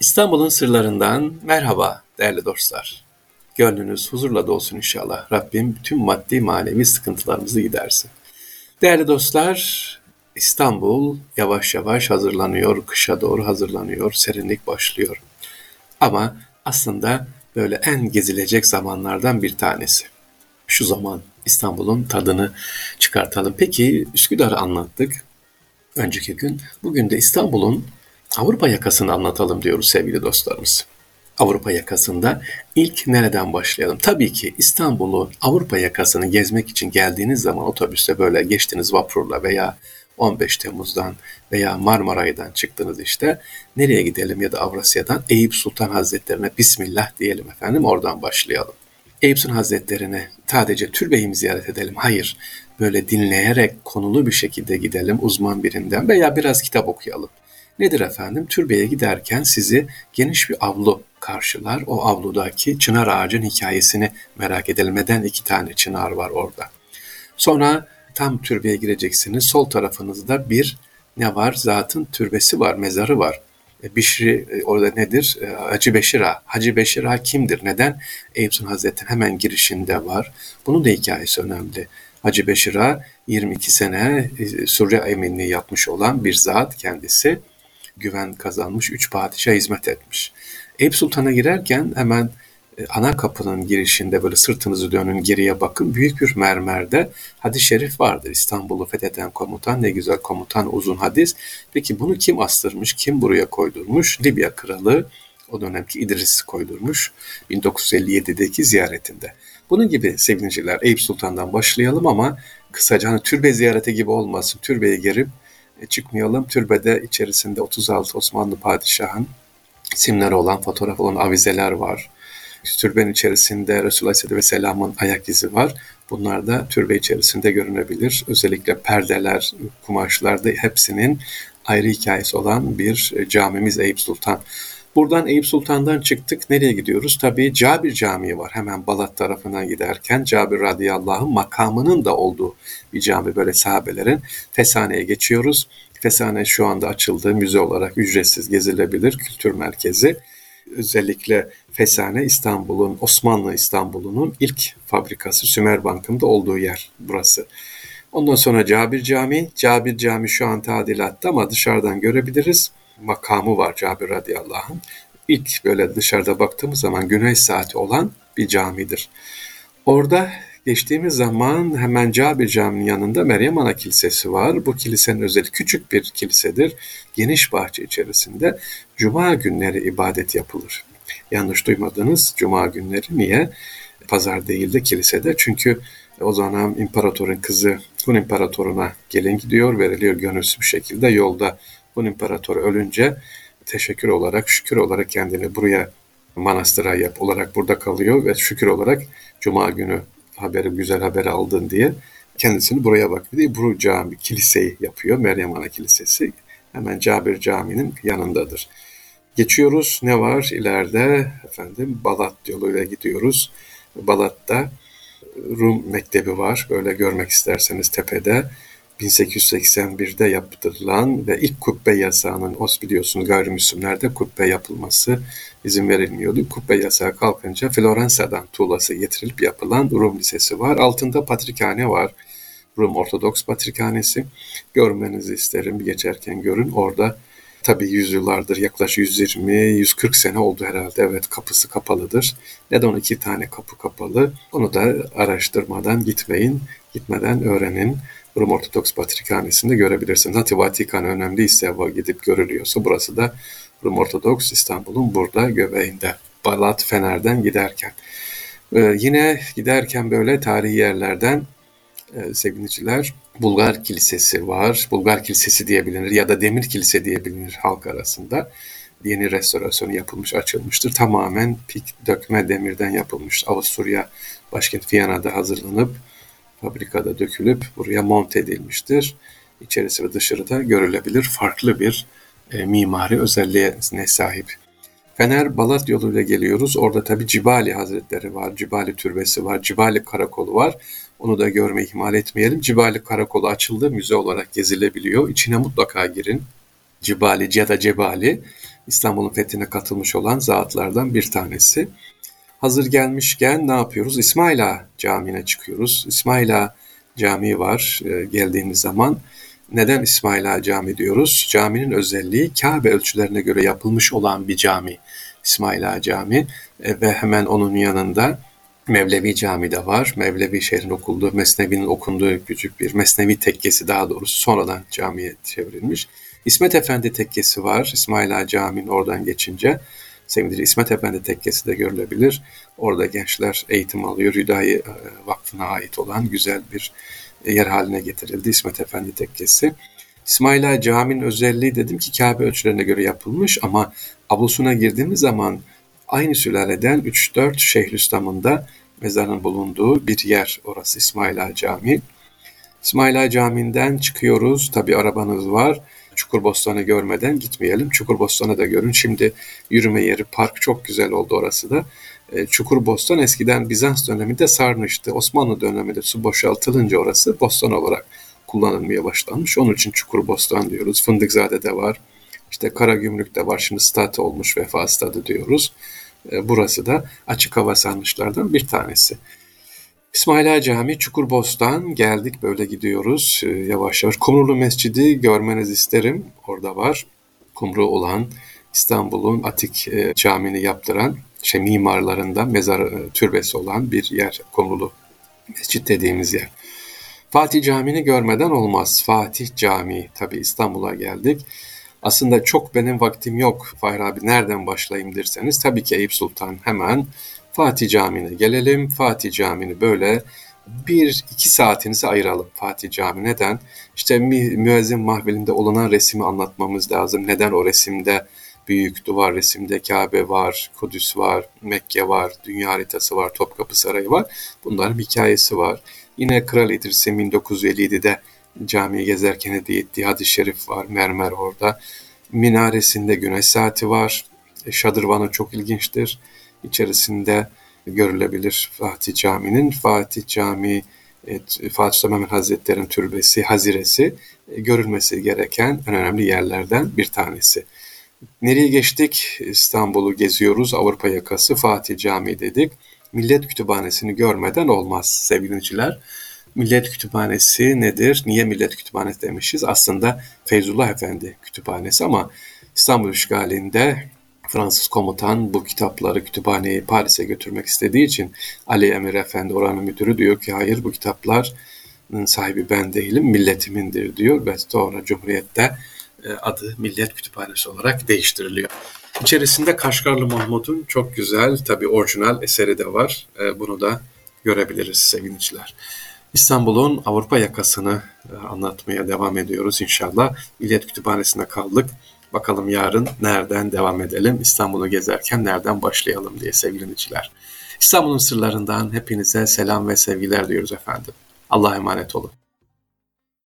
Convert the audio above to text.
İstanbul'un sırlarından merhaba değerli dostlar. Gönlünüz huzurla dolsun inşallah. Rabbim tüm maddi manevi sıkıntılarımızı gidersin. Değerli dostlar, İstanbul yavaş yavaş hazırlanıyor, kışa doğru hazırlanıyor, serinlik başlıyor. Ama aslında böyle en gezilecek zamanlardan bir tanesi. Şu zaman İstanbul'un tadını çıkartalım. Peki Üsküdar'ı anlattık önceki gün. Bugün de İstanbul'un Avrupa yakasını anlatalım diyoruz sevgili dostlarımız. Avrupa yakasında ilk nereden başlayalım? Tabii ki İstanbul'u Avrupa yakasını gezmek için geldiğiniz zaman otobüste böyle geçtiniz vapurla veya 15 Temmuz'dan veya Marmaray'dan çıktınız işte. Nereye gidelim ya da Avrasya'dan? Eyüp Sultan Hazretlerine Bismillah diyelim efendim oradan başlayalım. Eyüp Sultan Hazretlerine sadece türbeyi mi ziyaret edelim? Hayır. Böyle dinleyerek konulu bir şekilde gidelim uzman birinden veya biraz kitap okuyalım. Nedir efendim? Türbeye giderken sizi geniş bir avlu karşılar. O avludaki çınar ağacın hikayesini merak edelim. Neden iki tane çınar var orada? Sonra tam türbeye gireceksiniz. Sol tarafınızda bir ne var? Zatın türbesi var, mezarı var. E, Bişri e, orada nedir? E, Hacı Beşir Ağa. Hacı Beşir Ağa kimdir? Neden? Eyüp Sultan Hazretleri'nin hemen girişinde var. Bunun da hikayesi önemli. Hacı Beşir Ağa 22 sene Suriye eminliği yapmış olan bir zat kendisi güven kazanmış, üç padişah hizmet etmiş. Eyüp Sultan'a girerken hemen e, ana kapının girişinde böyle sırtınızı dönün geriye bakın. Büyük bir mermerde hadis-i şerif vardır. İstanbul'u fetheden komutan ne güzel komutan uzun hadis. Peki bunu kim astırmış, kim buraya koydurmuş? Libya kralı o dönemki İdris koydurmuş 1957'deki ziyaretinde. Bunun gibi sevgiliciler Eyüp Sultan'dan başlayalım ama kısaca hani türbe ziyareti gibi olmasın. Türbeye girip çıkmayalım. Türbede içerisinde 36 Osmanlı padişahın isimleri olan, fotoğraf olan avizeler var. Türbenin içerisinde Resulullah Aleyhisselatü Vesselam'ın ayak izi var. Bunlar da türbe içerisinde görünebilir. Özellikle perdeler, kumaşlar da hepsinin ayrı hikayesi olan bir e, camimiz Eyüp Sultan. Buradan Eyüp Sultan'dan çıktık. Nereye gidiyoruz? Tabii Cabir Camii var. Hemen Balat tarafından giderken Cabir radıyallahu makamının da olduğu bir cami böyle sahabelerin. Fesane'ye geçiyoruz. Fesane şu anda açıldı. Müze olarak ücretsiz gezilebilir. Kültür merkezi. Özellikle Fesane İstanbul'un, Osmanlı İstanbul'unun ilk fabrikası Sümer Bankı'nda olduğu yer burası. Ondan sonra Cabir Camii. Cabir Camii şu an tadilatta ama dışarıdan görebiliriz makamı var Cabir radıyallahu anh. İlk böyle dışarıda baktığımız zaman güneş saati olan bir camidir. Orada geçtiğimiz zaman hemen Cabir Camii'nin yanında Meryem Ana Kilisesi var. Bu kilisenin özel küçük bir kilisedir. Geniş bahçe içerisinde cuma günleri ibadet yapılır. Yanlış duymadınız cuma günleri niye? Pazar değil de kilisede. Çünkü o zaman imparatorun kızı Hun imparatoruna gelin gidiyor, veriliyor gönülsüz bir şekilde yolda Hun İmparatoru ölünce teşekkür olarak, şükür olarak kendini buraya manastıra yap olarak burada kalıyor ve şükür olarak Cuma günü haberi, güzel haberi aldın diye kendisini buraya diye bu cami, kiliseyi yapıyor. Meryem Ana Kilisesi hemen Cabir Camii'nin yanındadır. Geçiyoruz. Ne var ileride? Efendim Balat yoluyla gidiyoruz. Balat'ta Rum Mektebi var. Böyle görmek isterseniz tepede. 1881'de yaptırılan ve ilk kubbe yasağının os biliyorsunuz gayrimüslimlerde kubbe yapılması izin verilmiyordu. Kubbe yasağı kalkınca Floransa'dan tuğlası getirilip yapılan Rum Lisesi var. Altında patrikhane var. Rum Ortodoks Patrikhanesi. Görmenizi isterim. Geçerken görün. Orada tabii yüzyıllardır yaklaşık 120-140 sene oldu herhalde. Evet kapısı kapalıdır. Neden iki tane kapı kapalı? Onu da araştırmadan gitmeyin. Gitmeden öğrenin. Rum Ortodoks Patrikhanesi'nde görebilirsiniz. Hatta Vatikan önemliyse gidip görülüyorsa burası da Rum Ortodoks İstanbul'un burada göbeğinde. Balat Fener'den giderken. Ee, yine giderken böyle tarihi yerlerden e, sevgiliciler Bulgar Kilisesi var. Bulgar Kilisesi diyebilir ya da Demir Kilise diyebilir halk arasında. Yeni restorasyonu yapılmış, açılmıştır. Tamamen pik dökme demirden yapılmış. Avusturya başkent Viyana'da hazırlanıp fabrikada dökülüp buraya monte edilmiştir. İçerisi ve dışarıda görülebilir farklı bir e, mimari özelliğe sahip. Fener Balat yoluyla geliyoruz. Orada tabi Cibali Hazretleri var, Cibali Türbesi var, Cibali Karakolu var. Onu da görme ihmal etmeyelim. Cibali Karakolu açıldı, müze olarak gezilebiliyor. İçine mutlaka girin. Cibali ya da Cebali İstanbul'un fethine katılmış olan zatlardan bir tanesi. Hazır gelmişken ne yapıyoruz? İsmaila Camii'ne çıkıyoruz. İsmaila Camii var e, geldiğimiz zaman. Neden İsmaila Cami diyoruz? Caminin özelliği Kabe ölçülerine göre yapılmış olan bir cami. İsmaila Cami e, ve hemen onun yanında Mevlevi Cami de var. Mevlevi şehrin okulduğu, Mesnevi'nin okunduğu küçük bir Mesnevi tekkesi daha doğrusu sonradan camiye çevrilmiş. İsmet Efendi tekkesi var. İsmail Ağa Camii'nin oradan geçince. Sevindirici İsmet Efendi tekkesi de görülebilir. Orada gençler eğitim alıyor. Hüdayi e, Vakfı'na ait olan güzel bir yer haline getirildi İsmet Efendi tekkesi. İsmail Ağa Camii'nin özelliği dedim ki Kabe ölçülerine göre yapılmış ama ablusuna girdiğimiz zaman aynı sülaleden 3-4 Şeyhülislam'ın da mezarının bulunduğu bir yer orası İsmail Ağa Camii. İsmail Camii'nden çıkıyoruz. Tabi arabanız var. Çukurbostan'ı görmeden gitmeyelim. Çukurbostan'ı da görün. Şimdi yürüme yeri, park çok güzel oldu orası da. E, Çukurbostan eskiden Bizans döneminde sarmıştı. Osmanlı döneminde su boşaltılınca orası bostan olarak kullanılmaya başlanmış. Onun için Çukurbostan diyoruz. Fındıkzade'de var. İşte Karagümrük'te var. Şimdi stat olmuş vefa stadı diyoruz. E, burası da açık hava sarnıçlardan bir tanesi. İsmaila Cami, Çukurbostan geldik böyle gidiyoruz e, yavaş yavaş. Kumrulu Mescidi görmenizi isterim. Orada var. Kumru olan İstanbul'un Atik e, camini yaptıran şey mimarlarından mezar e, türbesi olan bir yer Kumrulu Mescid dediğimiz yer. Fatih Camii'ni görmeden olmaz. Fatih Camii. Tabi İstanbul'a geldik. Aslında çok benim vaktim yok Fahir abi nereden başlayayım derseniz tabii ki Eyüp Sultan hemen Fatih Camii'ne gelelim. Fatih Camii'ni böyle bir iki saatinizi ayıralım Fatih Cami. Neden? İşte müezzin mahvilinde olunan resmi anlatmamız lazım. Neden o resimde büyük duvar resimde Kabe var, Kudüs var, Mekke var, dünya haritası var, Topkapı Sarayı var. Bunların hikayesi var. Yine Kral İdris'in 1957'de camiyi gezerken hediye ettiği hadis-i şerif var, mermer orada. Minaresinde güneş saati var. E, şadırvanı çok ilginçtir içerisinde görülebilir Fatih Camii'nin. Fatih Camii, evet, Fatih Sultan Mehmet Hazretleri'nin türbesi, haziresi e, görülmesi gereken en önemli yerlerden bir tanesi. Nereye geçtik? İstanbul'u geziyoruz. Avrupa yakası Fatih Camii dedik. Millet Kütüphanesi'ni görmeden olmaz sevgiliciler. Millet Kütüphanesi nedir? Niye Millet Kütüphanesi demişiz? Aslında Feyzullah Efendi Kütüphanesi ama İstanbul işgalinde Fransız komutan bu kitapları kütüphaneyi Paris'e götürmek istediği için Ali Emir Efendi oranın müdürü diyor ki hayır bu kitapların sahibi ben değilim milletimindir diyor ve sonra Cumhuriyet'te e, adı Millet Kütüphanesi olarak değiştiriliyor. İçerisinde Kaşgarlı Mahmud'un çok güzel tabi orijinal eseri de var. E, bunu da görebiliriz sevgiliciler. İstanbul'un Avrupa yakasını e, anlatmaya devam ediyoruz inşallah. Millet Kütüphanesi'nde kaldık. Bakalım yarın nereden devam edelim? İstanbul'u gezerken nereden başlayalım diye sevgili dinleyiciler. İstanbul'un sırlarından hepinize selam ve sevgiler diyoruz efendim. Allah'a emanet olun.